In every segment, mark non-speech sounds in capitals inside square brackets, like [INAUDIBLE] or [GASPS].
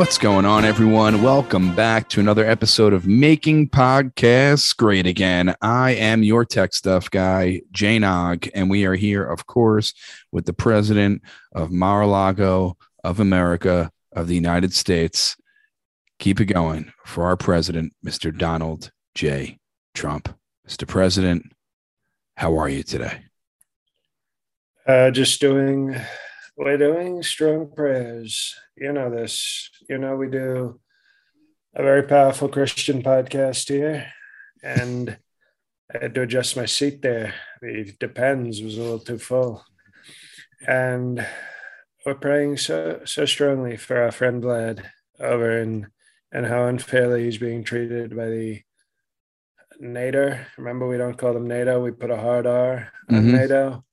What's going on, everyone? Welcome back to another episode of Making Podcasts Great Again. I am your tech stuff guy, Jay Nog, and we are here, of course, with the president of Mar-a-Lago of America of the United States. Keep it going for our president, Mr. Donald J. Trump. Mr. President, how are you today? Uh, just doing, we're doing strong prayers. You know this. You know we do a very powerful Christian podcast here, and I had to adjust my seat there. The depends was a little too full, and we're praying so so strongly for our friend Vlad over in and how unfairly he's being treated by the NATO. Remember, we don't call them NATO. We put a hard R on Mhm. NATO.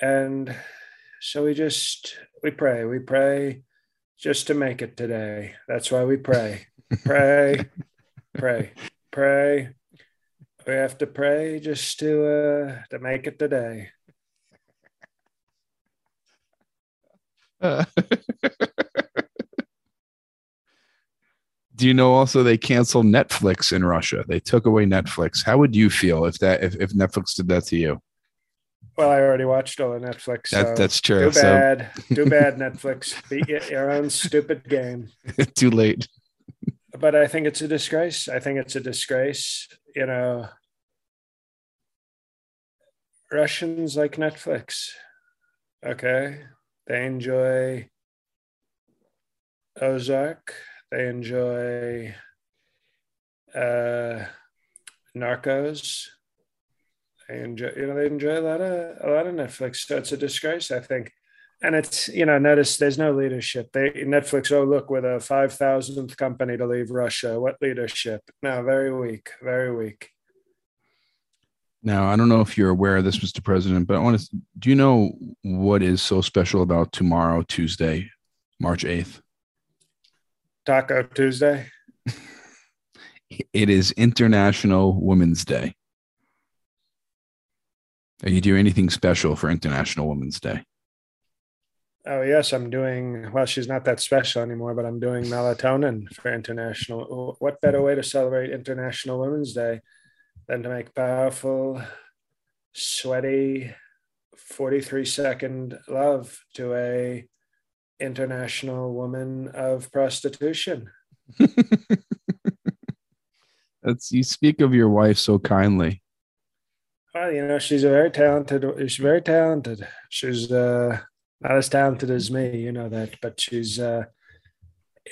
And so we just we pray. We pray just to make it today. That's why we pray. pray, [LAUGHS] pray, pray. We have to pray just to uh to make it today. [LAUGHS] Do you know also they canceled Netflix in Russia? They took away Netflix. How would you feel if that if, if Netflix did that to you? Well, I already watched all of Netflix. That, so that's true. too So bad. Too bad, Netflix. Beat your own stupid game. [LAUGHS] too late. but I think it's a disgrace. I think it's a disgrace. You know, Russians like Netflix. Okay. They enjoy Ozark. They enjoy uh, Narcos. They enjoy, you know, they enjoy a lot of a lot of Netflix. So it's a disgrace, I think and it's you know notice there's no leadership they netflix oh look we're the 5000th company to leave russia what leadership no very weak very weak Now, I don't know if you're aware of this, Mr. President, but I want to. Do you know what is so special about tomorrow, Tuesday, March 8th? taco tuesday [LAUGHS] It is International Women's Day. Are you doing anything special for International Women's Day? oh yes i'm doing well she's not that special anymore but i'm doing melatonin for international what better way to celebrate international women's day than to make powerful sweaty 43 second love to a international woman of prostitution [LAUGHS] That's you speak of your wife so kindly. Well, you know, she's a very talented. She's very talented. She's uh, not as talented as me, you know that, but she's, uh,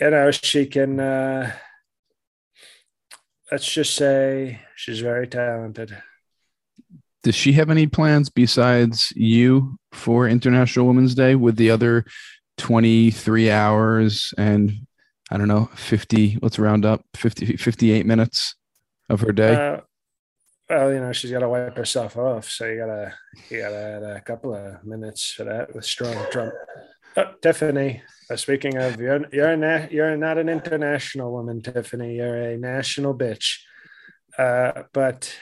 you know, she can. Uh, let's just say she's very talented. Does she have any plans besides you for International Women's Day with the other 23 hours and I don't know, 50, let's round up 50, 58 minutes of her day? Uh, well, you know, she's got to wipe herself off, so you gotta, you gotta add a couple of minutes for that with strong Trump. Oh, Tiffany, uh, speaking of, you're you're na- you're not an international woman, Tiffany. You're a national bitch. Uh, but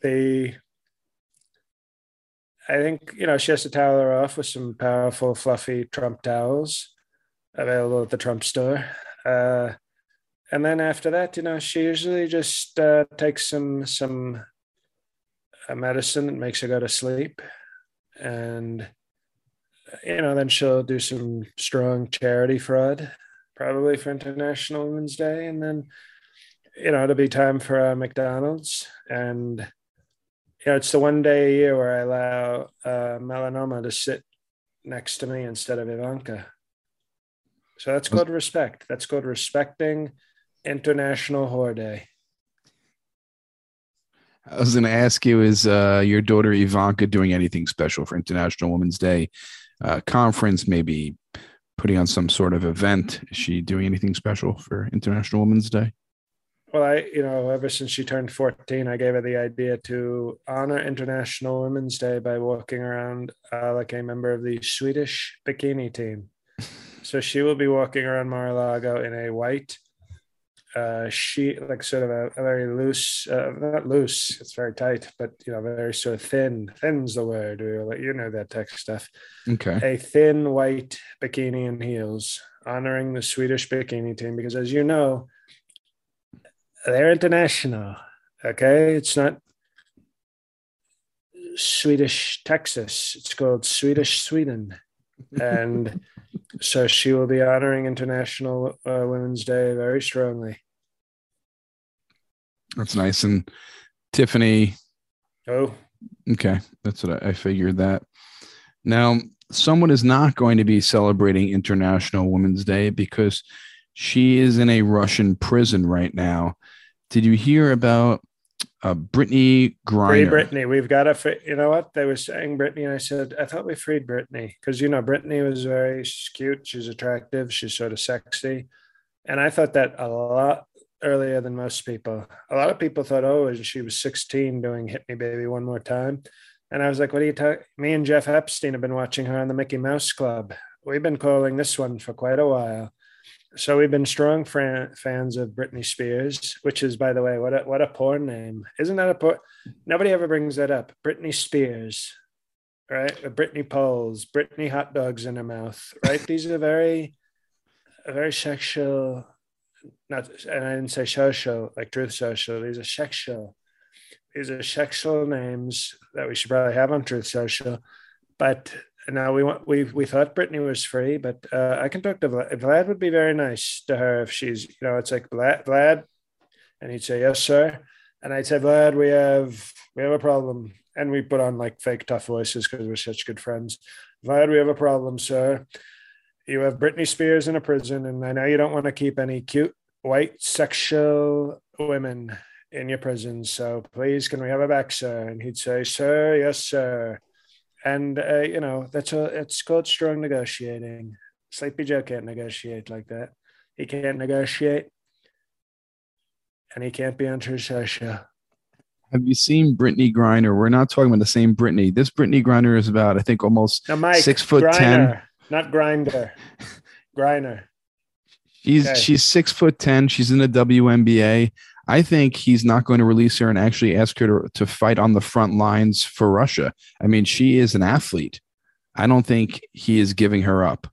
the, I think you know she has to towel her off with some powerful, fluffy Trump towels available at the Trump store. Uh, and then after that, you know, she usually just uh, takes some some uh, medicine that makes her go to sleep, and you know, then she'll do some strong charity fraud, probably for International Women's Day, and then you know it'll be time for uh, McDonald's, and you know, it's the one day a year where I allow uh, melanoma to sit next to me instead of Ivanka. So that's called respect. That's called respecting International Whore Day. I was going to ask you, is uh, your daughter Ivanka doing anything special for International Women's Day uh, conference? Maybe putting on some sort of event? Is she doing anything special for International Women's Day? Well, I, you know, ever since she turned 14, I gave her the idea to honor International Women's Day by walking around uh, like a member of the Swedish bikini team. [LAUGHS] So she will be walking around Mar-a-Lago in a white uh, sheet, like sort of a, a very loose, uh, not loose, it's very tight, but you know, very sort of thin. Thin's the word. You know that tech stuff. Okay. A thin white bikini and heels honoring the Swedish bikini team because, as you know, they're international. Okay, it's not Swedish Texas. It's called Swedish Sweden, [LAUGHS] and so she will be honoring International uh, Women's Day very strongly. That's nice. And Tiffany. Oh, okay. That's what I, I figured that. Now, someone is not going to be celebrating International Women's Day because she is in a Russian prison right now. Did you hear about uh, Brittney Griner? Free Brittney. We've got to, you know what? They were saying Brittany, and I said, I thought we freed Brittany because, you know, Brittany was very cute. She's attractive. She's sort of sexy. And I thought that a lot earlier than most people. A lot of people thought, oh, and she was 16 doing Hit Me Baby One More Time. And I was like, what are you talking? Me and Jeff Epstein have been watching her on the Mickey Mouse Club. We've been calling this one for quite a while. So we've been strong fran- fans of Britney Spears, which is, by the way, what a, what a porn name. Isn't that a porn? Nobody ever brings that up. Britney Spears, right? Britney Poles, Britney hot dogs in her mouth, right? These are very, very sexual not and I didn't say social like Truth Social. These are sexual. These are sexual names that we should probably have on Truth Social. But now we want we we thought Brittany was free, but uh, I can talk to Vlad. Vlad would be very nice to her if she's you know it's like Vlad, Vlad, and he'd say yes sir, and I'd say Vlad we have we have a problem, and we put on like fake tough voices because we're such good friends. Vlad, we have a problem, sir you have Britney Spears in a prison, and I know you don't want to keep any cute white sexual women in your prison. So please, can we have a back, sir? And he'd say, "Sir, yes, sir." And uh, you know that's a it's called strong negotiating. Sleepy Joe can't negotiate like that. He can't negotiate, and he can't be on Trisha. Have you seen Brittney Griner? We're not talking about the same Brittney. This Brittney Griner is about, I think, almost now, Mike, six foot Griner. ten not grinder, Griner. She's okay. she's six foot ten. She's in the WNBA. I think he's not going to release her and actually ask her to, to fight on the front lines for Russia. I mean, she is an athlete. I don't think he is giving her up.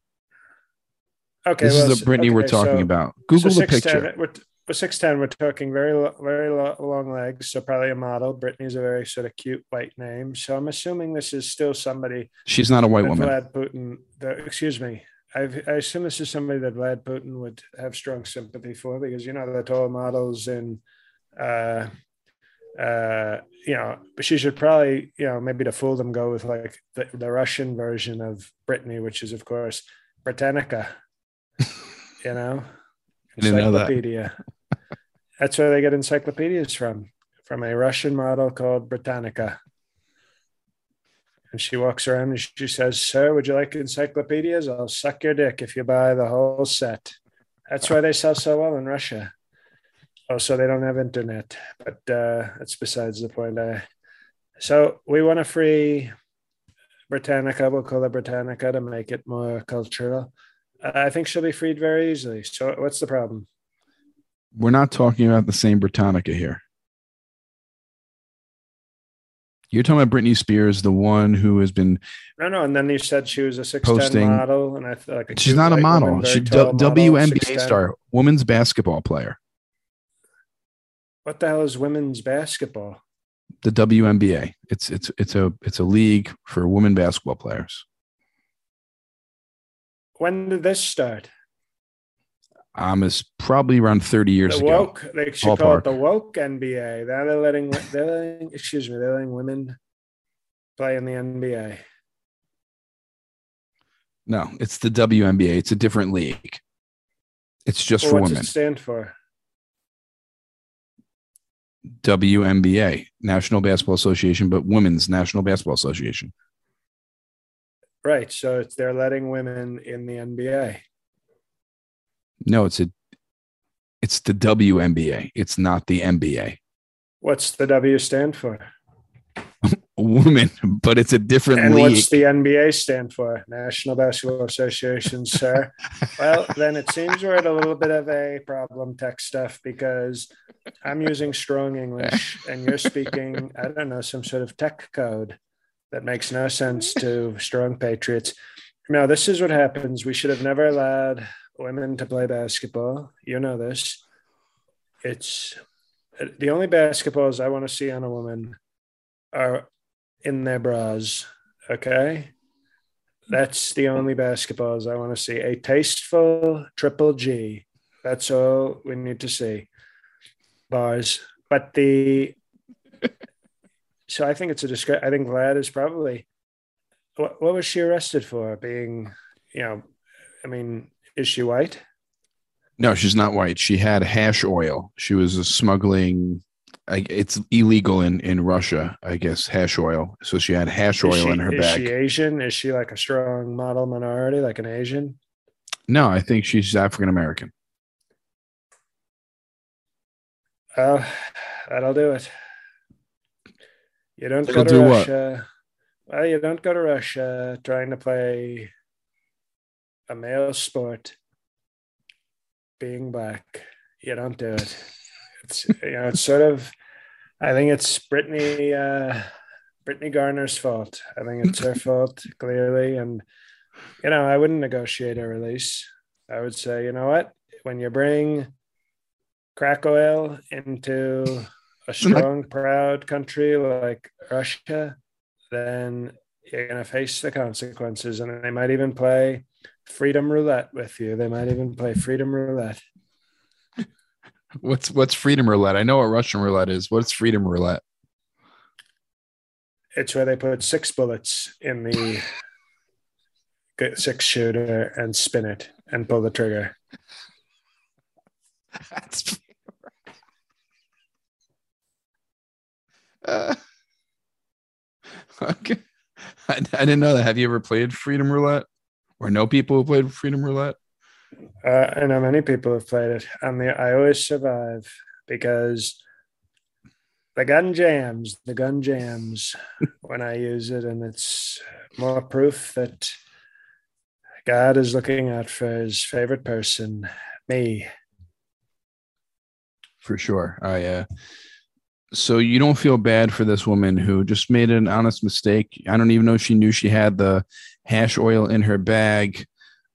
Okay, this well, is the Brittany okay, we're talking so, about. Google so the picture. We're, we're six ten. We're talking very very long legs, so probably a model. Brittney's a very sort of cute white name, so I'm assuming this is still somebody. She's not a white woman. Vlad Putin. The, excuse me. I've, i assume this is somebody that Vlad Putin would have strong sympathy for because you know the tall models and uh, uh, you know, but she should probably, you know, maybe to fool them, go with like the, the Russian version of Brittany, which is of course Britannica. [LAUGHS] you know, encyclopedia. That's where they get encyclopedias from, from a Russian model called Britannica. And she walks around and she says, Sir, would you like encyclopedias? I'll suck your dick if you buy the whole set. That's why they sell so well in Russia. Oh, so they don't have internet, but uh, that's besides the point. So we want to free Britannica. We'll call it Britannica to make it more cultural. I think she'll be freed very easily. So what's the problem? We're not talking about the same Britannica here. You're talking about Britney Spears, the one who has been. No, no. And then you said she was a six ten model, and I thought like she's not a model. She's w- WNBA star, women's basketball player. What the hell is women's basketball? The WNBA. It's it's it's a it's a league for women basketball players. When did this start? Um, is probably around 30 years the woke, ago. They should call it the woke NBA. They're letting, they're letting, excuse me, they're letting women play in the NBA. No, it's the WNBA. It's a different league. It's just well, for women. What does it stand for? WNBA, National Basketball Association, but Women's National Basketball Association. Right. So it's they're letting women in the NBA. No, it's a it's the WNBA. It's not the NBA. What's the W stand for? [LAUGHS] Women, but it's a different and league. what's the NBA stand for? National Basketball Association, sir. well, [LAUGHS] then it seems we're at a little bit of a problem tech stuff because I'm using strong English and you're speaking, I don't know, some sort of tech code that makes no sense to strong patriots. No, this is what happens. We should have never allowed women to play basketball. You know this. It's the only basketballs I want to see on a woman are in their bras. Okay. That's the only basketballs I want to see. A tasteful triple G. That's all we need to see. Bars. But the so I think it's a discreet. I think Vlad is probably what, what was she arrested for? Being, you know, I mean, is she white? No, she's not white. She had hash oil. She was smuggling. It's illegal in in Russia, I guess, hash oil. So she had hash oil she, in her is bag. Is she Asian? Is she like a strong model minority, like an Asian? No, I think she's African American. Oh, that'll do it. You don't That'll go to do Russia. Well, you don't go to Russia trying to play a male sport being black. You don't do it. It's you know, it's sort of I think it's Brittany uh Brittany Garner's fault. I think it's her fault, clearly. And you know, I wouldn't negotiate a release. I would say, you know what? When you bring crack oil into a strong, proud country like Russia, then you're going to face the consequences. And they might even play freedom roulette with you. They might even play freedom roulette. [LAUGHS] What's what's freedom roulette? I know what Russian roulette is. What's freedom roulette? It's where they put six bullets in the [LAUGHS] six shooter and spin it and pull the trigger. [LAUGHS] That's uh, okay. I, I, didn't know that. Have you ever played Freedom Roulette? Or know people who played Freedom Roulette? Uh, I know many people have played it, and the, I always survive because the gun jams. The gun jams [LAUGHS] when I use it, and it's more proof that God is looking out for His favorite person, me. For sure. I uh, so you don't feel bad for this woman who just made an honest mistake. I don't even know if she knew she had the hash oil in her bag,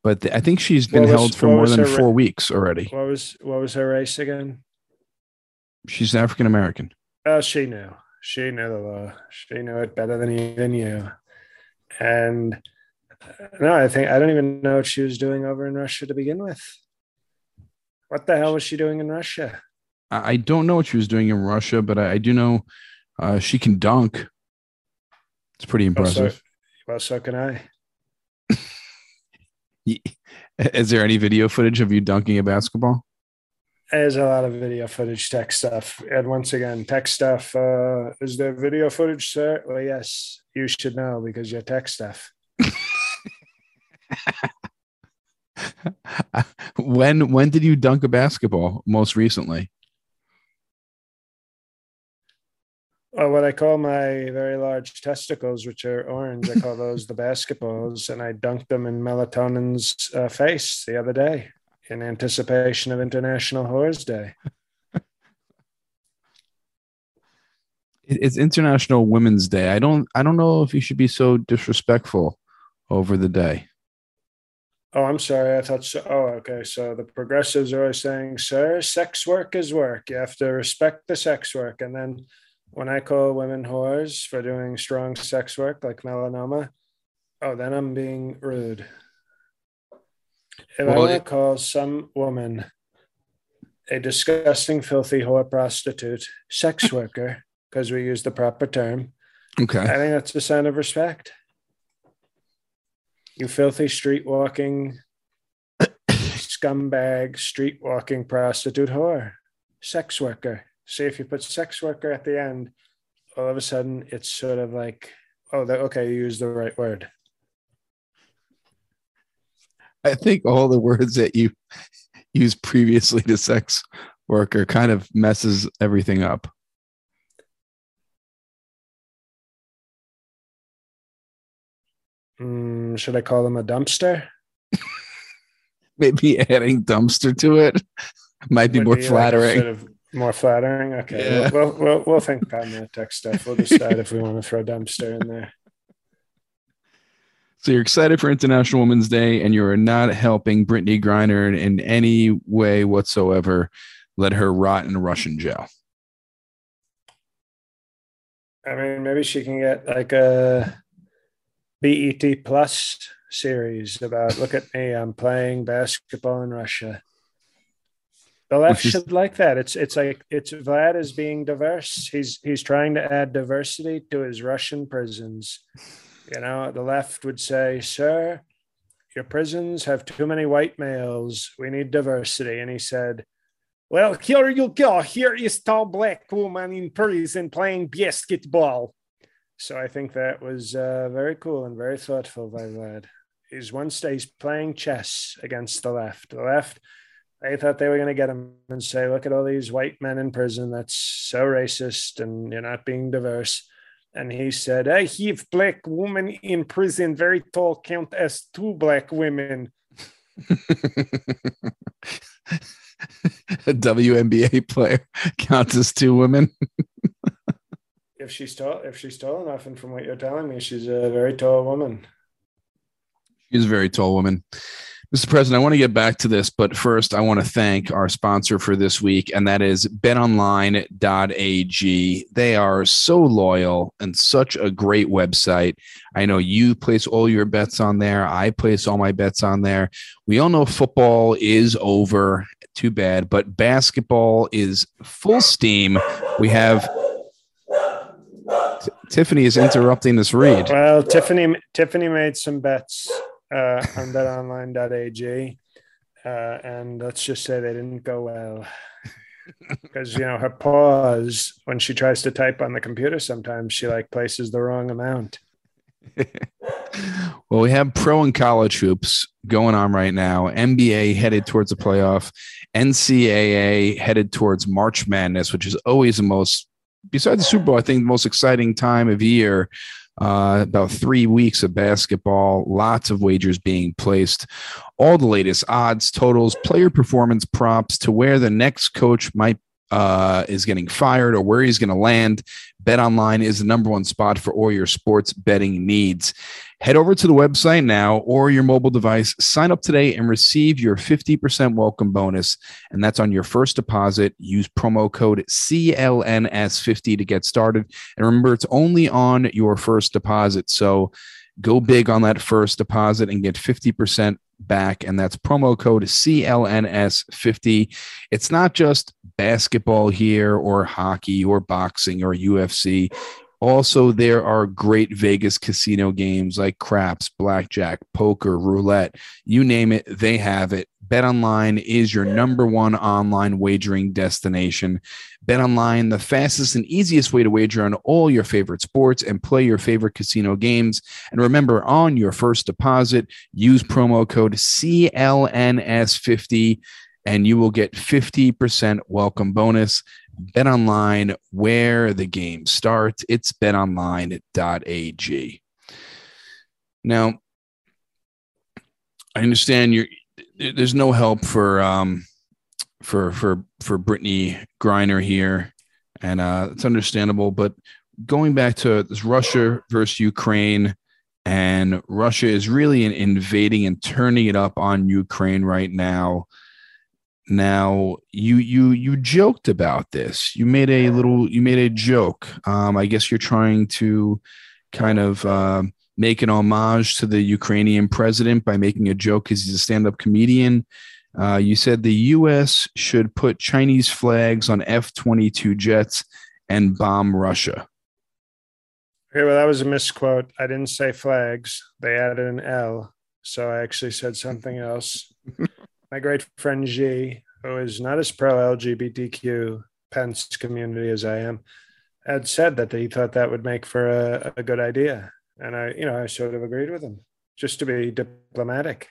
but the, I think she's been was, held for more than four ra- weeks already. What was what was her race again? She's African American. Oh, she knew. She knew the law. She knew it better than even you. And uh, no, I think I don't even know what she was doing over in Russia to begin with. What the hell was she doing in Russia? I don't know what she was doing in Russia, but I, I do know uh, she can dunk. It's pretty impressive. Well, so, well, so can I. [LAUGHS] Is there any video footage of you dunking a basketball? There's a lot of video footage, tech stuff. And once again, tech stuff. Uh, is there video footage, sir? Well, yes, you should know because you're tech stuff. [LAUGHS] when when did you dunk a basketball most recently? Well, what I call my very large testicles, which are orange, I call those the basketballs, and I dunked them in Melatonin's uh, face the other day in anticipation of International Whores Day. It's International Women's Day. I don't. I don't know if you should be so disrespectful over the day. Oh, I'm sorry. I thought so. Oh, okay. So the progressives are always saying, "Sir, sex work is work. You have to respect the sex work," and then when I call women whores for doing strong sex work like melanoma, oh, then I'm being rude. If well, I want to call some woman a disgusting, filthy whore prostitute, sex [LAUGHS] worker, because we use the proper term, okay, I think that's a sign of respect. You filthy street walking [COUGHS] scumbag, street walking prostitute whore, sex worker. See, if you put sex worker at the end, all of a sudden it's sort of like, oh, okay, you used the right word. I think all the words that you [LAUGHS] used previously to sex worker kind of messes everything up. Mm, should I call them a dumpster? [LAUGHS] Maybe adding dumpster to it [LAUGHS] might be Would more be flattering. Like sort of more flattering. Okay, yeah. we'll, we'll, we'll think on the tech stuff. We'll decide if we want to throw a dumpster in there. So you're excited for International Women's Day, and you're not helping Brittney Griner in any way whatsoever. Let her rot in Russian jail. I mean, maybe she can get like a BET Plus series about look at me, I'm playing basketball in Russia. The left is, should like that. It's it's like it's Vlad is being diverse. He's he's trying to add diversity to his Russian prisons. You know, the left would say, "Sir, your prisons have too many white males. We need diversity." And he said, "Well, here you go. Here is tall black woman in prison playing basketball." So I think that was uh, very cool and very thoughtful by Vlad. He's one stays playing chess against the left. The left, they thought they were going to get him and say, "Look at all these white men in prison. That's so racist, and you're not being diverse." And he said, "I have black woman in prison, very tall, count as two black women." [LAUGHS] A WNBA player counts as two women. [LAUGHS] if she's tall, if she's tall enough, and from what you're telling me, she's a very tall woman. She's a very tall woman. Mr. President, I want to get back to this, but first, I want to thank our sponsor for this week, and that is betonline.ag. They are so loyal and such a great website. I know you place all your bets on there. I place all my bets on there. We all know football is over. Too bad, but basketball is full steam. We have T- Tiffany is interrupting this read. Well, Tiffany Tiffany made some bets uh, on betonline.ag, uh, and let's just say they didn't go well. [LAUGHS] Because you know her pause when she tries to type on the computer, sometimes she like places the wrong amount. [LAUGHS] well, we have pro and college hoops going on right now. NBA headed towards the playoff. NCAA headed towards March Madness, which is always the most besides the Super Bowl, I think the most exciting time of year. Uh, about three weeks of basketball, lots of wagers being placed, all the latest odds, totals, player performance props to where the next coach might uh, is getting fired or where he's going to land. Bet online is the number one spot for all your sports betting needs. Head over to the website now or your mobile device, sign up today and receive your 50% welcome bonus. And that's on your first deposit. Use promo code CLNS50 to get started. And remember, it's only on your first deposit. So go big on that first deposit and get 50% back. And that's promo code CLNS50. It's not just basketball here or hockey or boxing or UFC. Also, there are great Vegas casino games like craps, blackjack, poker, roulette, you name it, they have it. BetOnline is your number one online wagering destination. BetOnline, the fastest and easiest way to wager on all your favorite sports and play your favorite casino games. And remember, on your first deposit, use promo code CLNS50 and you will get 50% welcome bonus. Bet online where the game starts. It's betonline.ag. Now, I understand you're there's no help for um for for for Brittney Griner here, and uh, it's understandable. But going back to this Russia versus Ukraine, and Russia is really invading and turning it up on Ukraine right now. Now you you you joked about this. You made a little you made a joke. Um, I guess you're trying to kind of uh, make an homage to the Ukrainian president by making a joke because he's a stand-up comedian. Uh, you said the U.S. should put Chinese flags on F-22 jets and bomb Russia. Okay, well, that was a misquote. I didn't say flags. They added an L, so I actually said something else. [LAUGHS] my great friend G, who is not as pro LGBTQ Pence community as I am, had said that he thought that would make for a, a good idea. And I, you know, I sort of agreed with him just to be diplomatic.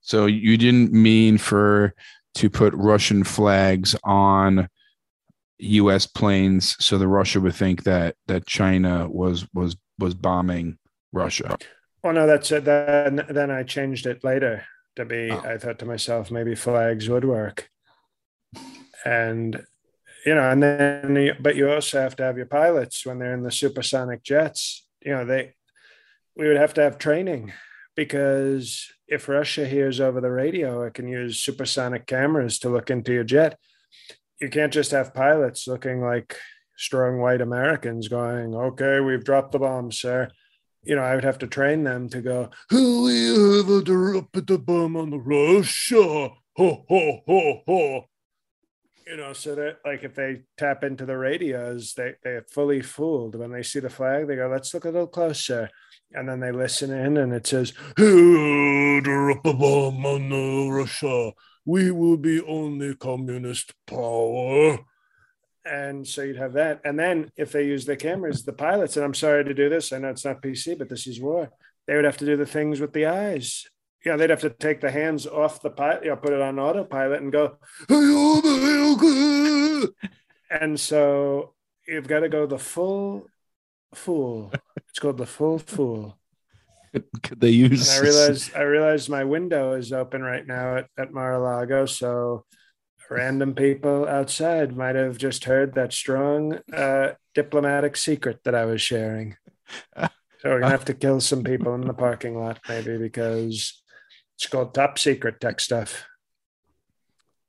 So you didn't mean for to put Russian flags on U.S. planes so the Russia would think that that China was was was bombing Russia. Well, no, that's it. Then, then I changed it later to be. Oh. I thought to myself, maybe flags would work, and you know, and then, but you also have to have your pilots when they're in the supersonic jets. You know, they we would have to have training because if Russia hears over the radio, it can use supersonic cameras to look into your jet. You can't just have pilots looking like strong white Americans going, okay, we've dropped the bomb, sir. You know, I would have to train them to go, we have the bomb on the Russia. Ho, ho, ho, ho. You know, so that like if they tap into the radios, they, they're fully fooled. When they see the flag, they go, let's look a little closer and then they listen in and it says, drop a bomb on the Russia. We will be only communist power. And so you'd have that. And then if they use the cameras, the pilots, and I'm sorry to do this, I know it's not PC, but this is war. They would have to do the things with the eyes. Yeah, they'd have to take the hands off the pilot, you know, put it on autopilot and go, and so you've got to go the full fool. It's called the full fool. Could they use? And I realize I realize my window is open right now at, at Mar-a-Lago, so random people outside might have just heard that strong uh, diplomatic secret that I was sharing. So we're gonna have to kill some people in the parking lot, maybe because it's called top secret tech stuff.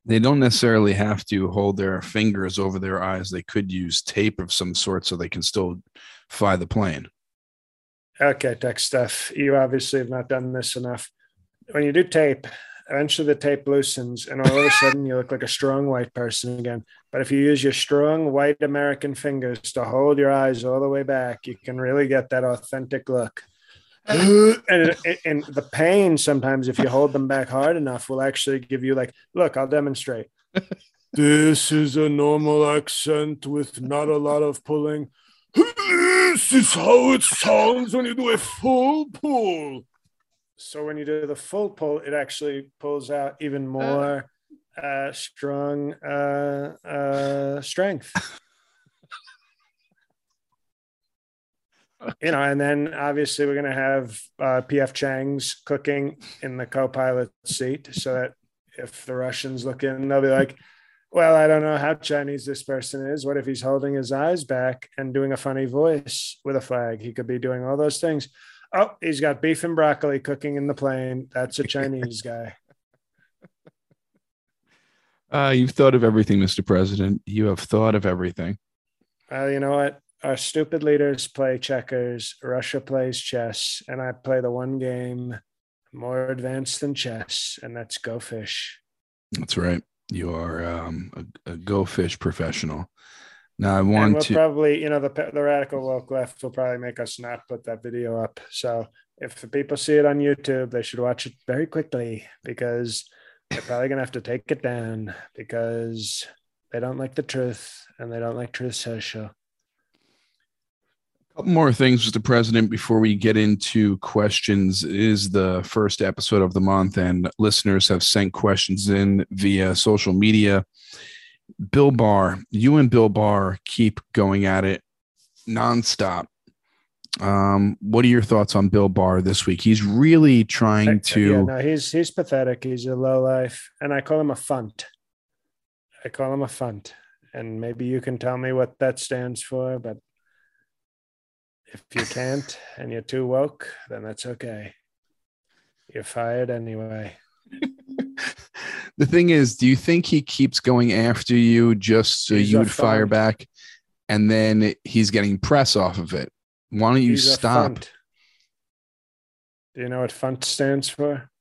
They don't necessarily have to hold their fingers over their eyes. They could use tape of some sort so they can still fly the plane. Okay, tech stuff. You obviously have not done this enough. When you do tape, eventually the tape loosens and all of a [LAUGHS] sudden you look like a strong white person again. But if you use your strong white American fingers to hold your eyes all the way back, you can really get that authentic look. Uh, [GASPS] and, and the pain sometimes, if you hold them back hard enough, will actually give you like, look, I'll demonstrate. [LAUGHS] this is a normal accent with not a lot of pulling. [LAUGHS] This is how it sounds when you do a full pull. So when you do the full pull, it actually pulls out even more uh, strong uh, uh, strength. [LAUGHS] you know, and then obviously we're going to have uh, PF Chang's cooking in the co-pilot seat, so that if the Russians look in, they'll be like, "Well, I don't know how Chinese this person is. What if he's holding his eyes back and doing a funny voice with a flag? He could be doing all those things." Oh, he's got beef and broccoli cooking in the plane. That's a [LAUGHS] Chinese guy. Uh, you've thought of everything, Mr. President. You have thought of everything. Uh, you know what? our stupid leaders play checkers, Russia plays chess, and I play the one game more advanced than chess, and that's Go Fish. That's right. You are um, a, a Go Fish professional. Now I want we'll to probably, you know, the the radical woke left will probably make us not put that video up. So if the people see it on YouTube, they should watch it very quickly because they're probably gonna have to take it down because they don't like the truth and they don't like Truth Social A couple more things, Mr. President, before we get into questions. It is the first episode of the month, and listeners have sent questions in via social media. Bill Barr, you and Bill Barr keep going at it nonstop. Um, what are your thoughts on Bill Barr this week? He's really trying to. Yeah, no, he's he's pathetic. He's a low life, and I call him a funt. I call him a funt, and maybe you can tell me what that stands for, but if you can't [LAUGHS] and you're too woke, then that's okay. You're fired anyway. [LAUGHS] the thing is, do you think he keeps going after you just so he's you would fire back and then he's getting press off of it? Why don't you he's stop? Do you know what FUNT stands for?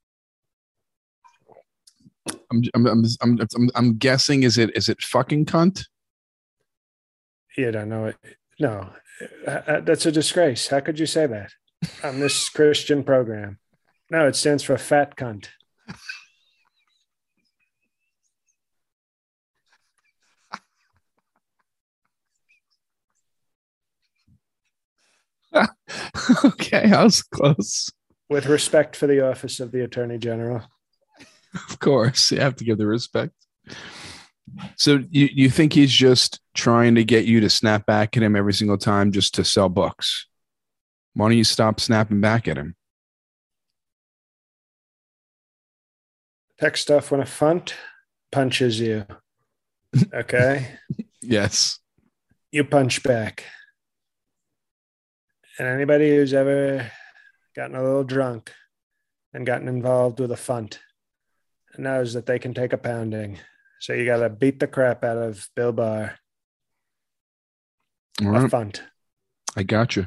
I'm, I'm, I'm, I'm, I'm guessing is it is it fucking cunt? You don't know it. No, uh, uh, that's a disgrace. How could you say that on this [LAUGHS] Christian program? No, it stands for fat cunt. [LAUGHS] okay, I was close. With respect for the office of the Attorney General. Of course, you have to give the respect. So you, you think he's just trying to get you to snap back at him every single time just to sell books? Why don't you stop snapping back at him? Tech stuff when a funt punches you. Okay. [LAUGHS] yes. You punch back. And anybody who's ever gotten a little drunk, and gotten involved with a funt knows that they can take a pounding. So you got to beat the crap out of Bill Barr. All A funt. I got you.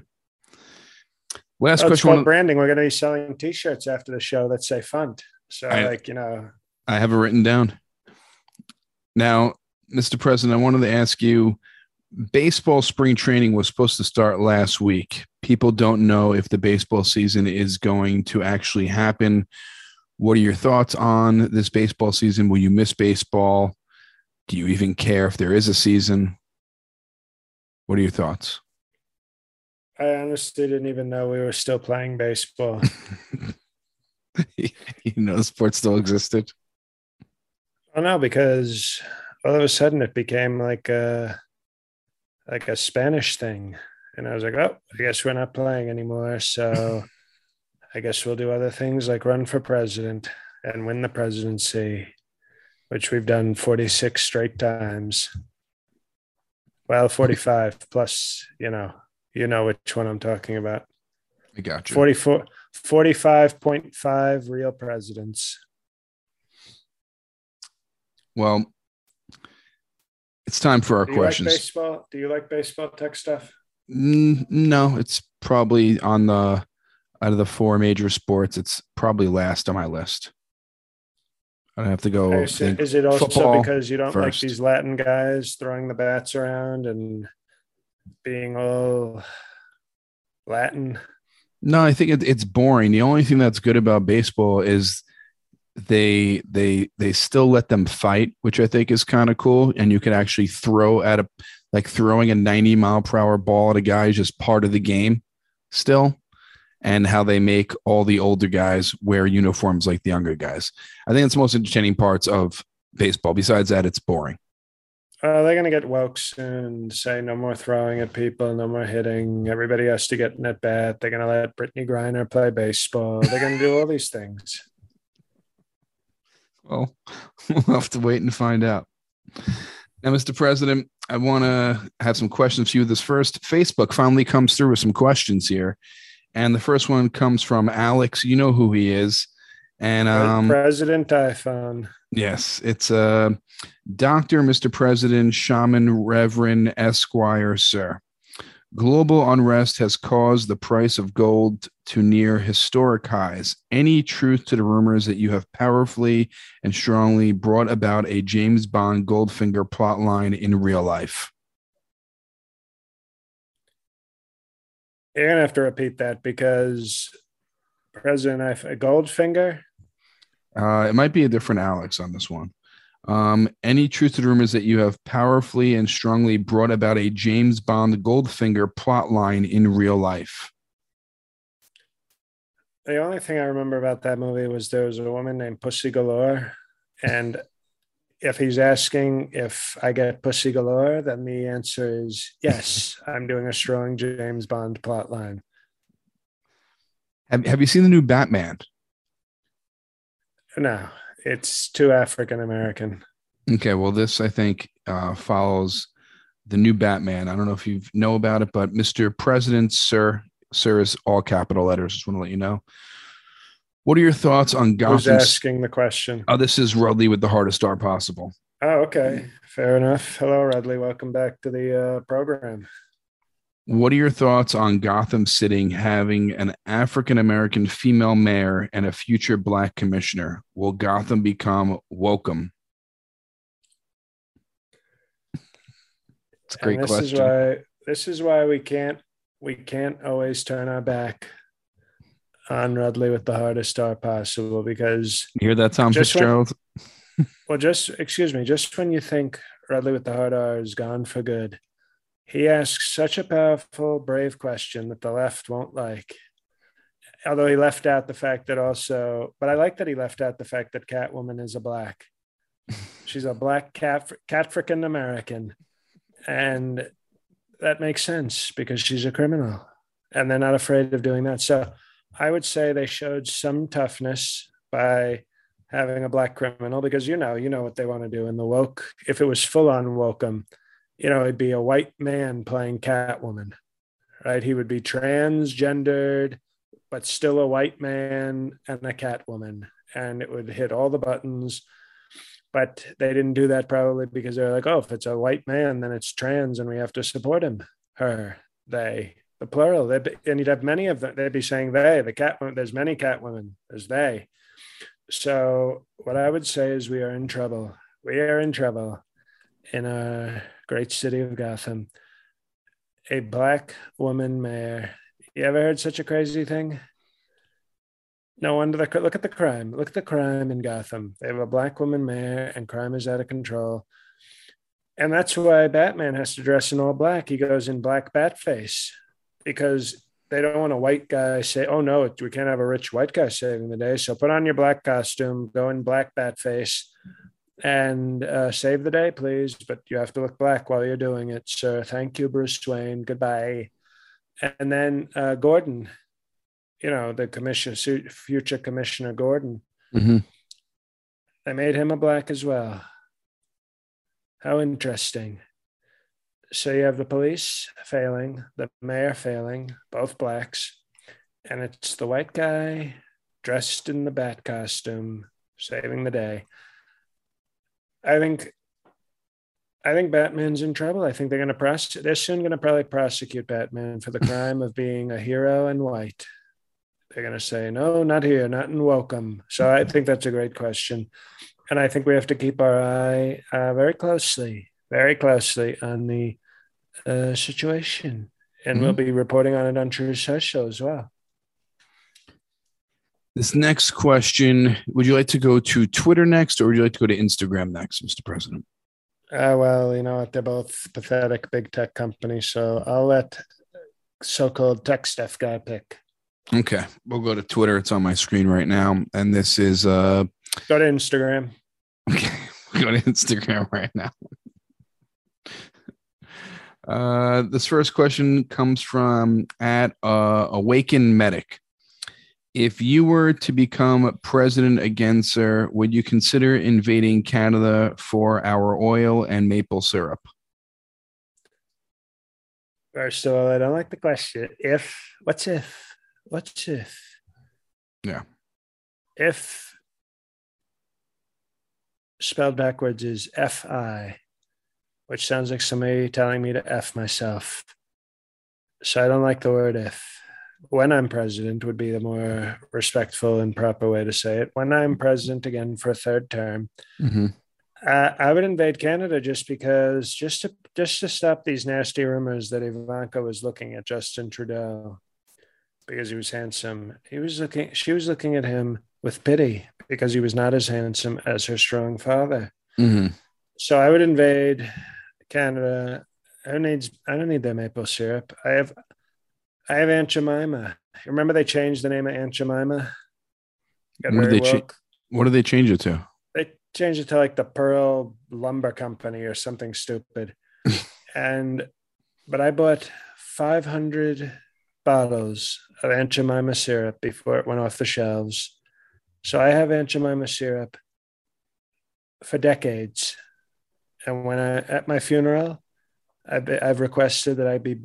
Last Oh, question. called branding. We're going to be selling T-shirts after the show that say "funt." So, I- like you know, I have it written down. Now, Mr. President, I wanted to ask you baseball spring training was supposed to start last week. People don't know if the baseball season is going to actually happen. What are your thoughts on this baseball season? Will you miss baseball? Do you even care if there is a season? What are your thoughts? I honestly didn't even know we were still playing baseball. [LAUGHS] you know, the sport still existed. oh no, because all of a sudden it became like a like a Spanish thing, and I was like, oh, I guess we're not playing anymore. So, [LAUGHS] I guess we'll do other things like run for president and win the presidency, which we've done forty six straight times. Well, forty five plus, you know, you know which one I'm talking about. I got you. 44 45.5 real presidents. Well, it's time for our Do you like questions. baseball? Do you like baseball tech stuff? Mm, no, it's probably on the out of the four major sports. It's probably last on my list. I'd have to go. Is it- is it also because you don't like these Latin guys throwing the bats around and being all Latin? No, I think it, it's boring. The only thing that's good about baseball is they they they still let them fight, which I think is kind of cool. And you can actually throw at a like throwing a 90 mile per hour ball at a guy is just part of the game still. And how they make all the older guys wear uniforms like the younger guys. I think it's the most entertaining parts of baseball. Besides that, it's boring. Uh, they're going to get woke soon and say no more throwing at people, no more hitting. Everybody has to get in at bat. They're going to let Brittney Griner play baseball. They're going to do all these things. Well, [LAUGHS] we'll have to wait and find out. Now, Mr. President, I want to have some questions for you. This first, Facebook finally comes through with some questions here. And the first one comes from Alex. You know who he is. And um, President iPhone. yes, it's uh, Dr. Mr. President, Shaman, Reverend, Esquire, Sir. Global unrest has caused the price of gold to near historic highs. Any truth to the rumors that you have powerfully and strongly brought about a James Bond Goldfinger plotline in real life? You're gonna have to repeat that because President iPhone Goldfinger. Uh, it might be a different Alex on this one. Um, any truth to the rumors that you have powerfully and strongly brought about a James Bond Goldfinger plotline in real life? The only thing I remember about that movie was there was a woman named Pussy Galore, and if he's asking if I get Pussy Galore, then the answer is yes. [LAUGHS] I'm doing a strong James Bond plotline. Have, have you seen the new Batman? No, it's too African American. Okay, well, this I think uh, follows the new Batman. I don't know if you know about it, but Mr. President, Sir, Sir is all capital letters. Just want to let you know. What are your thoughts on Who's Gotham? asking the question? Oh, this is Rudley with the hardest star possible. Oh, okay, fair enough. Hello, Rudley. Welcome back to the uh, program. What are your thoughts on Gotham sitting having an African American female mayor and a future black commissioner? Will Gotham become welcome? It's a great and this question. is why this is why we can't we can't always turn our back on Rudley with the hardest star possible because You hear that, Tom Just when- Fitzgerald? [LAUGHS] well just excuse me just when you think Rudley with the hard R is gone for good he asks such a powerful brave question that the left won't like. Although he left out the fact that also but I like that he left out the fact that Catwoman is a black. [LAUGHS] She's a black cat Catfrican American. And that makes sense because she's a criminal and they're not afraid of doing that so i would say they showed some toughness by having a black criminal because you know you know what they want to do in the woke if it was full on wokem you know it'd be a white man playing catwoman right he would be transgendered but still a white man and a cat woman. And it would hit all the buttons. But they didn't do that probably because they're like, oh, if it's a white man, then it's trans and we have to support him, her, they, the plural. They'd be, and you'd have many of them. They'd be saying they, the cat there's many cat women, there's they. So what I would say is we are in trouble. We are in trouble in our great city of Gotham. A black woman mayor. You ever heard such a crazy thing? No wonder the look at the crime. Look at the crime in Gotham. They have a black woman mayor, and crime is out of control. And that's why Batman has to dress in all black. He goes in black bat face because they don't want a white guy say, "Oh no, we can't have a rich white guy saving the day." So put on your black costume, go in black bat face, and uh, save the day, please. But you have to look black while you're doing it, sir. Thank you, Bruce Wayne. Goodbye. And then uh, Gordon, you know, the commission, future Commissioner Gordon. Mm-hmm. They made him a black as well. How interesting. So you have the police failing, the mayor failing, both blacks, and it's the white guy dressed in the bat costume saving the day. I think I think Batman's in trouble. I think they're going to prosecute. They're soon going to probably prosecute Batman for the [LAUGHS] crime of being a hero and white. They're going to say, no, not here, not in welcome. So I think that's a great question. And I think we have to keep our eye uh, very closely, very closely on the uh, situation. And mm-hmm. we'll be reporting on it on Truth Social as well. This next question Would you like to go to Twitter next, or would you like to go to Instagram next, Mr. President? Uh, well, you know what? They're both pathetic big tech companies. So I'll let so called tech stuff guy pick. Okay. We'll go to Twitter. It's on my screen right now. And this is uh go to Instagram. Okay. [LAUGHS] go to Instagram right now. Uh, this first question comes from at uh, Awaken Medic. If you were to become president again, sir, would you consider invading Canada for our oil and maple syrup? First of all, I don't like the question. If, what's if? What's if? Yeah. If spelled backwards is F I which sounds like somebody telling me to F myself. So I don't like the word if. When I'm president would be the more respectful and proper way to say it. When I'm president again for a third term, mm-hmm. uh, I would invade Canada just because, just to just to stop these nasty rumors that Ivanka was looking at Justin Trudeau because he was handsome. He was looking. She was looking at him with pity because he was not as handsome as her strong father. Mm-hmm. So I would invade Canada. I don't need I don't need their maple syrup. I have I have Aunt Jemima. Remember they changed the name of Aunt Jemima? Got what did they change? What did they change it to? They changed it to like the Pearl Lumber Company or something stupid. [LAUGHS] and but I bought 500 bottles of Aunt Jemima syrup before it went off the shelves. So I have Aunt Jemima syrup for decades. And when I at my funeral, I've, I've requested that I be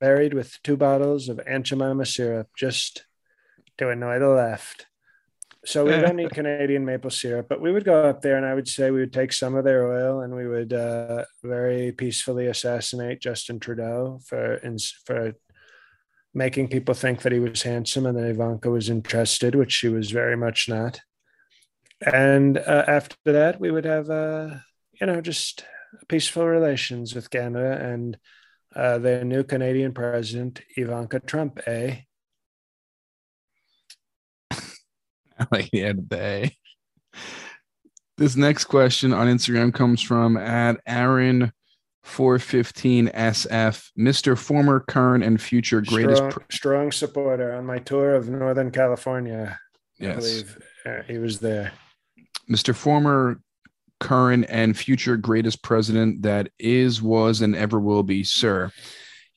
buried with two bottles of Aunt Jemima syrup just to annoy the left. So we don't need [LAUGHS] Canadian maple syrup, but we would go up there and I would say we would take some of their oil and we would uh, very peacefully assassinate Justin Trudeau for for making people think that he was handsome and that Ivanka was interested, which she was very much not. And uh, after that, we would have uh, you know, just peaceful relations with Canada and uh, their new Canadian president, Ivanka Trump, eh? [LAUGHS] like the end of the. This next question on Instagram comes from at Aaron 415SF, Mr. Former, current, and future greatest. Strong, strong supporter on my tour of Northern California. Yes. I believe uh, he was there. Mr. Former, current and future greatest president that is, was, and ever will be, sir.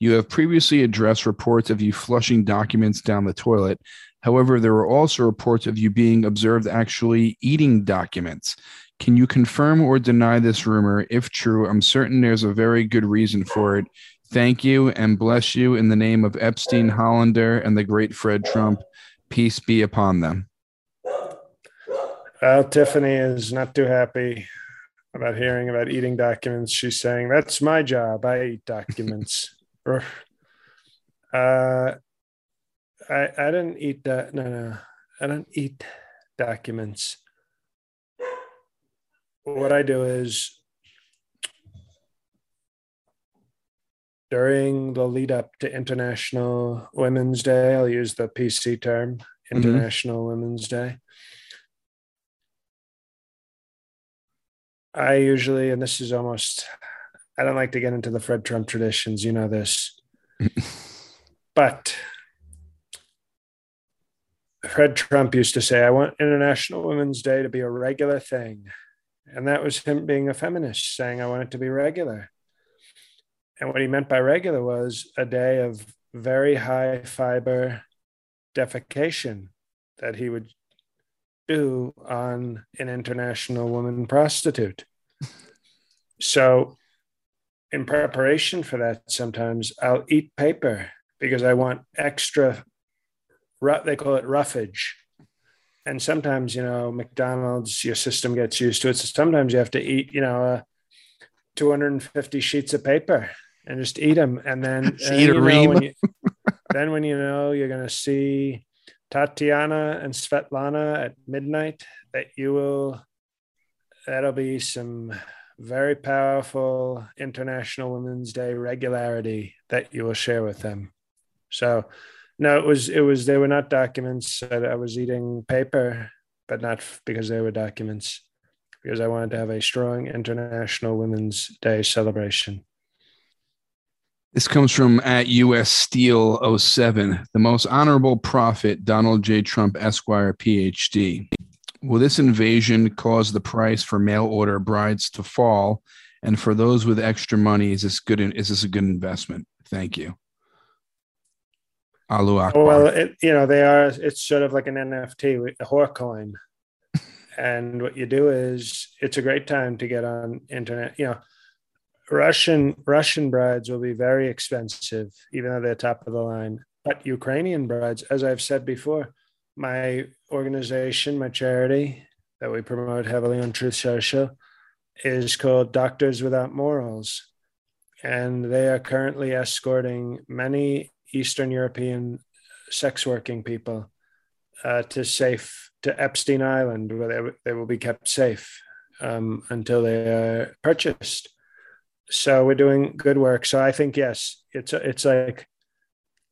You have previously addressed reports of you flushing documents down the toilet. However, there were also reports of you being observed actually eating documents. Can you confirm or deny this rumor? If true, I'm certain there's a very good reason for it. Thank you and bless you in the name of Epstein, Hollander, and the great Fred Trump. Peace be upon them. Well, Tiffany is not too happy about hearing about eating documents. She's saying, That's my job. I eat documents. [LAUGHS] uh, I, I didn't eat that. No, no, I don't eat documents. What I do is during the lead up to International Women's Day, I'll use the PC term, mm-hmm. International mm-hmm. Women's Day. I usually, and this is almost, I don't like to get into the Fred Trump traditions, you know this. [LAUGHS] but Fred Trump used to say, I want International Women's Day to be a regular thing. And that was him being a feminist, saying, I want it to be regular. And what he meant by regular was a day of very high fiber defecation that he would do on an international woman prostitute. [LAUGHS] So, in preparation for that, sometimes I'll eat paper because I want extra, they call it roughage. And sometimes, you know, McDonald's, your system gets used to it. So sometimes you have to eat, you know, uh, 250 sheets of paper and just eat them. And then, and, eat a ream. When you, [LAUGHS] then when you know you're going to see Tatiana and Svetlana at midnight, that you will, that'll be some very powerful International Women's Day regularity that you will share with them. So, no, it was, it was, they were not documents. I was eating paper, but not because they were documents, because I wanted to have a strong International Women's Day celebration. This comes from at US Steel 07. The most honorable prophet, Donald J. Trump, Esquire, PhD. Will this invasion cause the price for mail order brides to fall? And for those with extra money, is this good? Is this a good investment? Thank you. Alu Akbar. Well, it, you know, they are, it's sort of like an NFT, a whore coin. [LAUGHS] and what you do is it's a great time to get on internet. You know, Russian Russian brides will be very expensive, even though they're top of the line. But Ukrainian brides, as I've said before, my organization, my charity that we promote heavily on Truth Social, is called Doctors Without Morals, and they are currently escorting many Eastern European sex working people uh, to safe to Epstein Island, where they, they will be kept safe um, until they are purchased so we're doing good work. So I think yes, it's it's like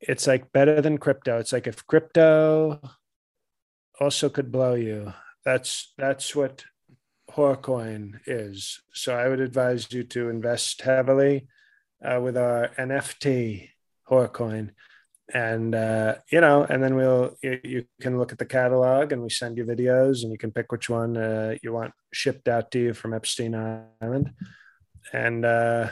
it's like better than crypto. It's like if crypto also could blow you. That's that's what Horcoin is. So I would advise you to invest heavily uh, with our NFT Horcoin, and uh, you know, and then we'll you, you, can look at the catalog and we send you videos and you can pick which one uh, you want shipped out to you from Epstein Island and uh,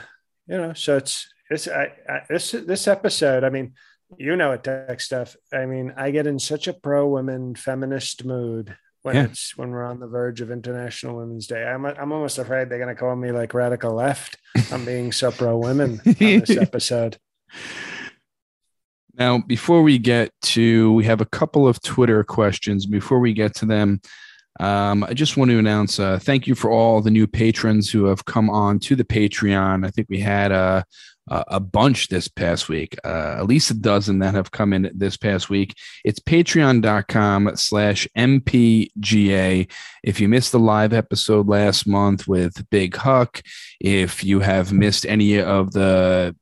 you know, so it's it's I, I, this this episode. I mean, you know it, tech stuff. I mean, I get in such a pro women feminist mood when yeah. it's when we're on the verge of International Women's Day. I'm I'm almost afraid they're going to call me like radical left. I'm being so pro women on this [LAUGHS] episode. Now, before we get to, we have a couple of Twitter questions. Before we get to them, um, I just want to announce uh, thank you for all the new patrons who have come on to the Patreon. I think we had a, a bunch this past week, uh, at least a dozen that have come in this past week. It's patreon.com slash MPGA. If you missed the live episode last month with Big Huck, if you have missed any of the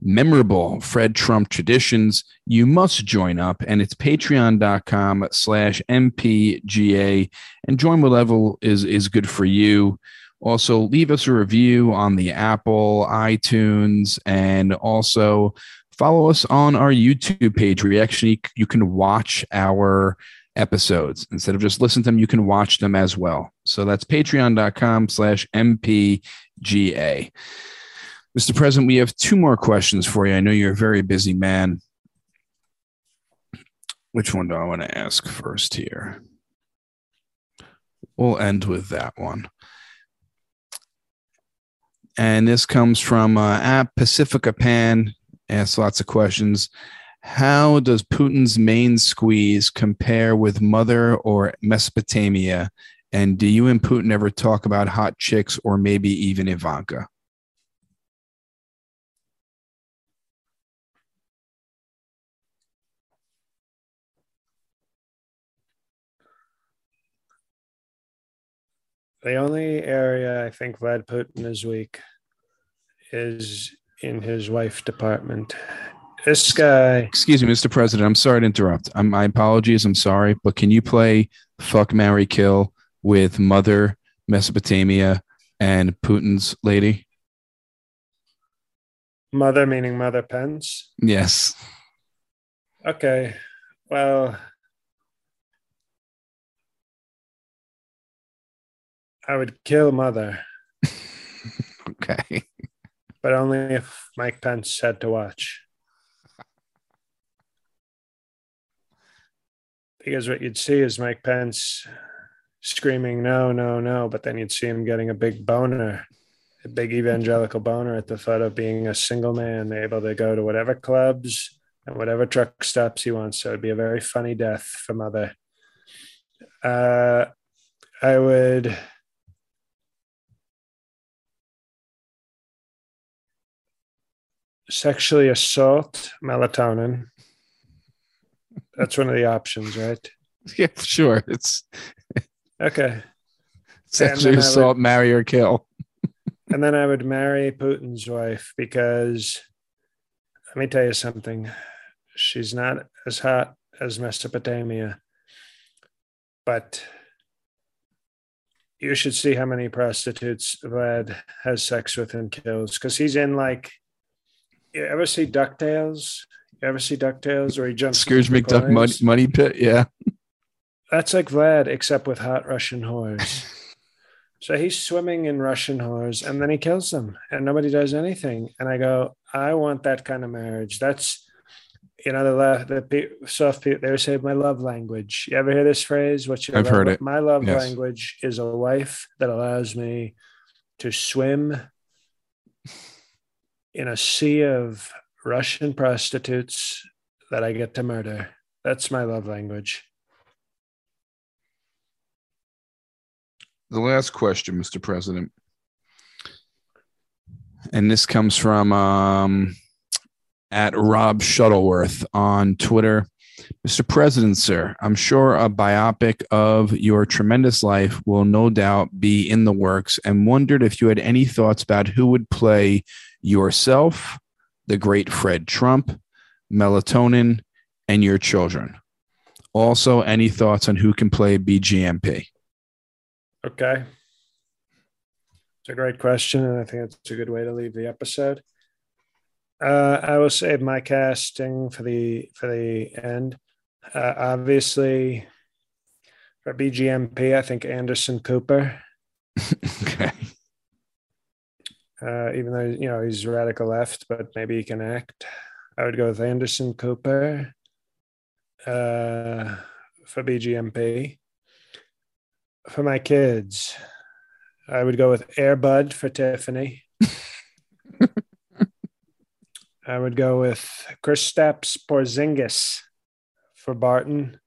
memorable Fred Trump traditions, you must join up. And it's patreon.com slash MPGA. And join what level is, is good for you. Also, leave us a review on the Apple, iTunes, and also follow us on our YouTube page where you actually you can watch our episodes instead of just listen to them you can watch them as well so that's patreon.com slash mpga Mr. President, we have two more questions for you. I know you're a very busy man. Which one do I want to ask first here? We'll end with that one. and this comes from uh, at Pacifica Pan. Asks lots of questions. How does Putin's main squeeze compare with Mother or Mesopotamia? And do you and Putin ever talk about hot chicks or maybe even Ivanka? The only area I think Vlad Putin is weak is in his wife department. This guy. Excuse me, Mr. President. I'm sorry to interrupt. I'm, my apologies. I'm sorry, but can you play "Fuck, Marry, Kill" with Mother Mesopotamia and Putin's lady? Mother meaning Mother Pence. Yes. Okay. Well, I would kill Mother. [LAUGHS] okay. But only if Mike Pence had to watch. Because what you'd see is Mike Pence screaming, no, no, no. But then you'd see him getting a big boner, a big evangelical boner at the thought of being a single man, able to go to whatever clubs and whatever truck stops he wants. So it'd be a very funny death for Mother. Uh, I would sexually assault melatonin. That's one of the options, right? [LAUGHS] Yeah, sure. It's okay. [LAUGHS] Sexually assault, would, marry or kill. [LAUGHS] and then I would marry Putin's wife because let me tell you something. She's not as hot as Mesopotamia, but you should see how many prostitutes Vlad has sex with and kills because he's in like you ever see DuckTales? You ever see DuckTales where he jumps? Scrooge McDuck money, money pit. Yeah. That's like Vlad, except with hot Russian whores. [LAUGHS] so he's swimming in Russian whores and then he kills them and nobody does anything. And I go, I want that kind of marriage. That's, you know, the, the soft people, they say my love language. You ever hear this phrase? What's your I've love? heard it. My love yes. language is a wife that allows me to swim in a sea of Russian prostitutes that I get to murder. That's my love language. The last question, Mr. President. And this comes from um, at Rob Shuttleworth on Twitter. Mr. President, sir, I'm sure a biopic of your tremendous life will no doubt be in the works and wondered if you had any thoughts about who would play yourself, the great Fred Trump, melatonin, and your children. Also, any thoughts on who can play BGMP? Okay. It's a great question, and I think it's a good way to leave the episode. Uh, I will save my casting for the for the end. Uh, obviously, for BGMP, I think Anderson Cooper. [LAUGHS] okay uh, even though you know he's radical left, but maybe he can act. I would go with Anderson Cooper uh, for BGMP. For my kids, I would go with Air Bud for Tiffany. [LAUGHS] I would go with Kristaps Porzingis for Barton.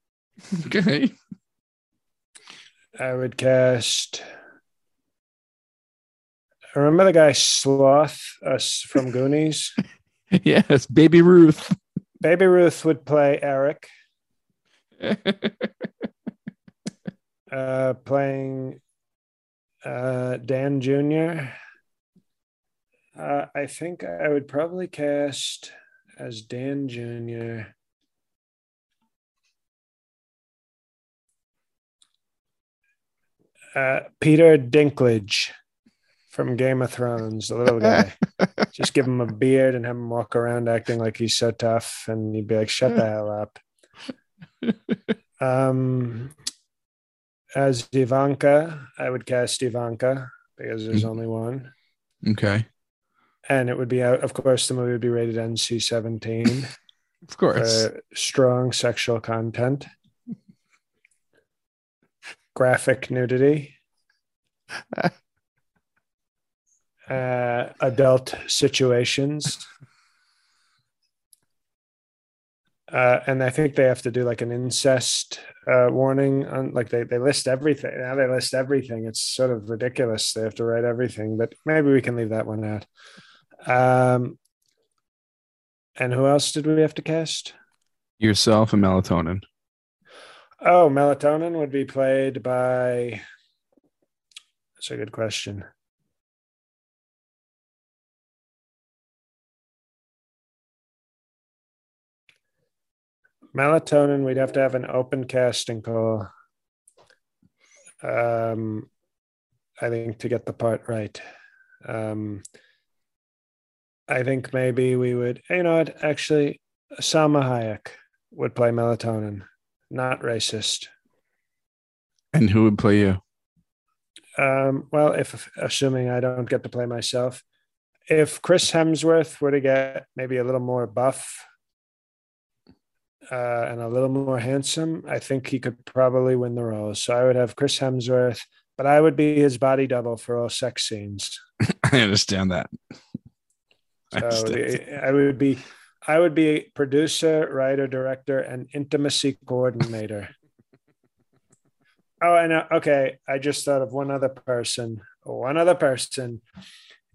Okay. I would cast Remember the guy Sloth us from Goonies? [LAUGHS] yes, Baby Ruth. Baby Ruth would play Eric. [LAUGHS] uh, playing uh, Dan Jr. Uh, I think I would probably cast as Dan Jr. Uh, Peter Dinklage from Game of Thrones, the little guy. [LAUGHS] Just give him a beard and have him walk around acting like he's so tough, and you'd be like, "Shut the hell up." [LAUGHS] Um, as Ivanka, I would cast Ivanka because there's only one. Okay. And it would be out. Of course, the movie would be rated NC-17. [LAUGHS] of course. strong sexual content, graphic nudity. Uh, adult situations. Uh, and I think they have to do like an incest uh, warning on like they, they list everything. Now they list everything. It's sort of ridiculous. They have to write everything, but maybe we can leave that one out. Um, and who else did we have to cast? Yourself and melatonin. Oh, melatonin would be played by. That's a good question. Melatonin we'd have to have an open casting call um i think to get the part right. Um i think maybe we would you know what actually Salma Hayek would play melatonin not racist. And who would play you? Um well if assuming i don't get to play myself if chris hemsworth were to get maybe a little more buff uh, and a little more handsome, I think he could probably win the role. So I would have Chris Hemsworth, but I would be his body double for all sex scenes. [LAUGHS] I understand that. I, understand. So I would be, I would be producer, writer, director, and intimacy coordinator. oh, and okay, I just thought of one other person. One other person.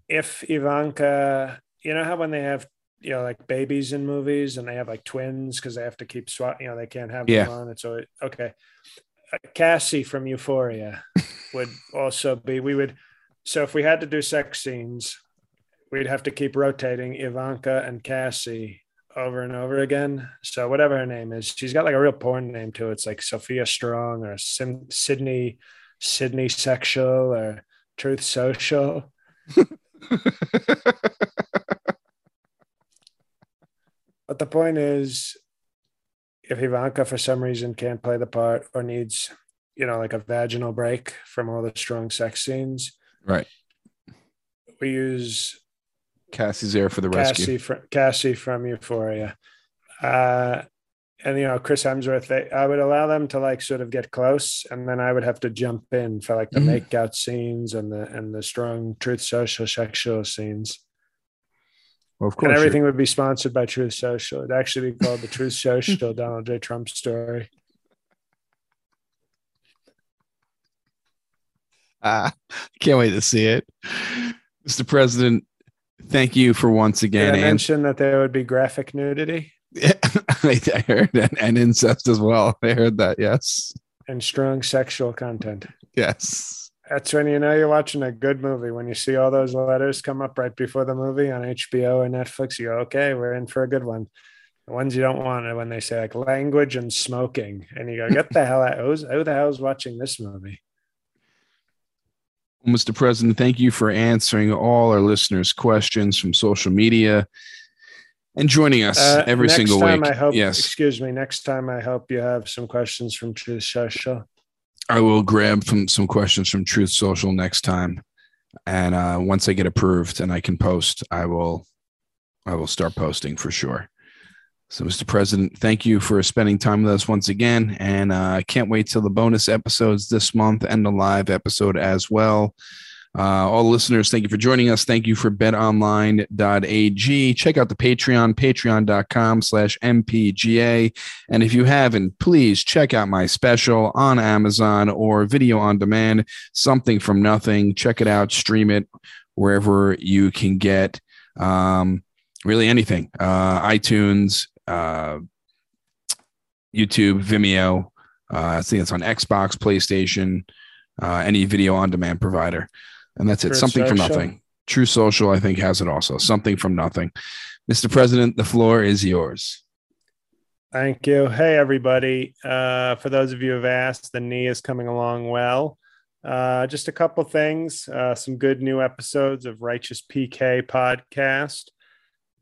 If Ivanka, you know how when they have you know like babies in movies and they have like twins because they have to keep swat you know they can't have yeah. them on it so it, okay. Uh, cassie from euphoria [LAUGHS] would also be we would so if we had to do sex scenes we'd have to keep rotating ivanka and cassie over and over again. So whatever her name is she's got like a real porn name to it. It's like sophia strong or Sim- sydney sydney sexual or truth social [LAUGHS] But the point is, if Ivanka for some reason can't play the part or needs, you know, like a vaginal break from all the strong sex scenes, right? We use Cassie's there for the Cassie rescue. Fr- Cassie from Euphoria, uh, and you know Chris Hemsworth. They, I would allow them to like sort of get close, and then I would have to jump in for like the mm-hmm. makeout scenes and the and the strong truth social sexual scenes. Well, of course. And everything would be sponsored by Truth Social. It'd actually be called the Truth Social Donald J. Trump story. Ah, can't wait to see it. Mr. President, thank you for once again. Did I mentioned that there would be graphic nudity. Yeah, [LAUGHS] I heard that, and incest as well. I heard that, yes. And strong sexual content. Yes. That's when you know you're watching a good movie. When you see all those letters come up right before the movie on HBO or Netflix, you go, okay, we're in for a good one. The ones you don't want are when they say like language and smoking. And you go, [LAUGHS] get the hell out. Who's, who the hell's watching this movie? Mr. President, thank you for answering all our listeners' questions from social media and joining us uh, every single week. I hope, yes. Excuse me. Next time, I hope you have some questions from Truth Social. I will grab from some questions from Truth Social next time, and uh, once I get approved and I can post, I will, I will start posting for sure. So, Mr. President, thank you for spending time with us once again, and uh, I can't wait till the bonus episodes this month and the live episode as well. Uh, all listeners, thank you for joining us. Thank you for betonline.ag. Check out the Patreon, patreon.com slash MPGA. And if you haven't, please check out my special on Amazon or video on demand, something from nothing. Check it out, stream it wherever you can get um, really anything uh, iTunes, uh, YouTube, Vimeo. Uh, I think it's on Xbox, PlayStation, uh, any video on demand provider. And that's it. Truth Something social. from nothing. Truth Social, I think, has it also. Something from nothing. Mr. President, the floor is yours. Thank you. Hey, everybody. Uh, for those of you who have asked, the knee is coming along well. Uh, just a couple things, uh, some good new episodes of Righteous PK podcast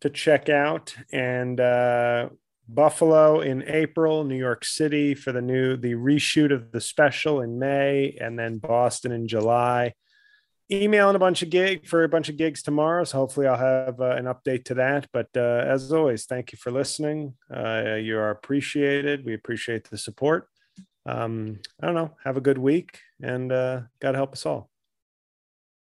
to check out, and uh, Buffalo in April, New York City for the new the reshoot of the special in May, and then Boston in July emailing a bunch of gig for a bunch of gigs tomorrow. So hopefully I'll have uh, an update to that. But uh, as always, thank you for listening. Uh, you are appreciated. We appreciate the support. Um, I don't know. Have a good week and uh, God help us all.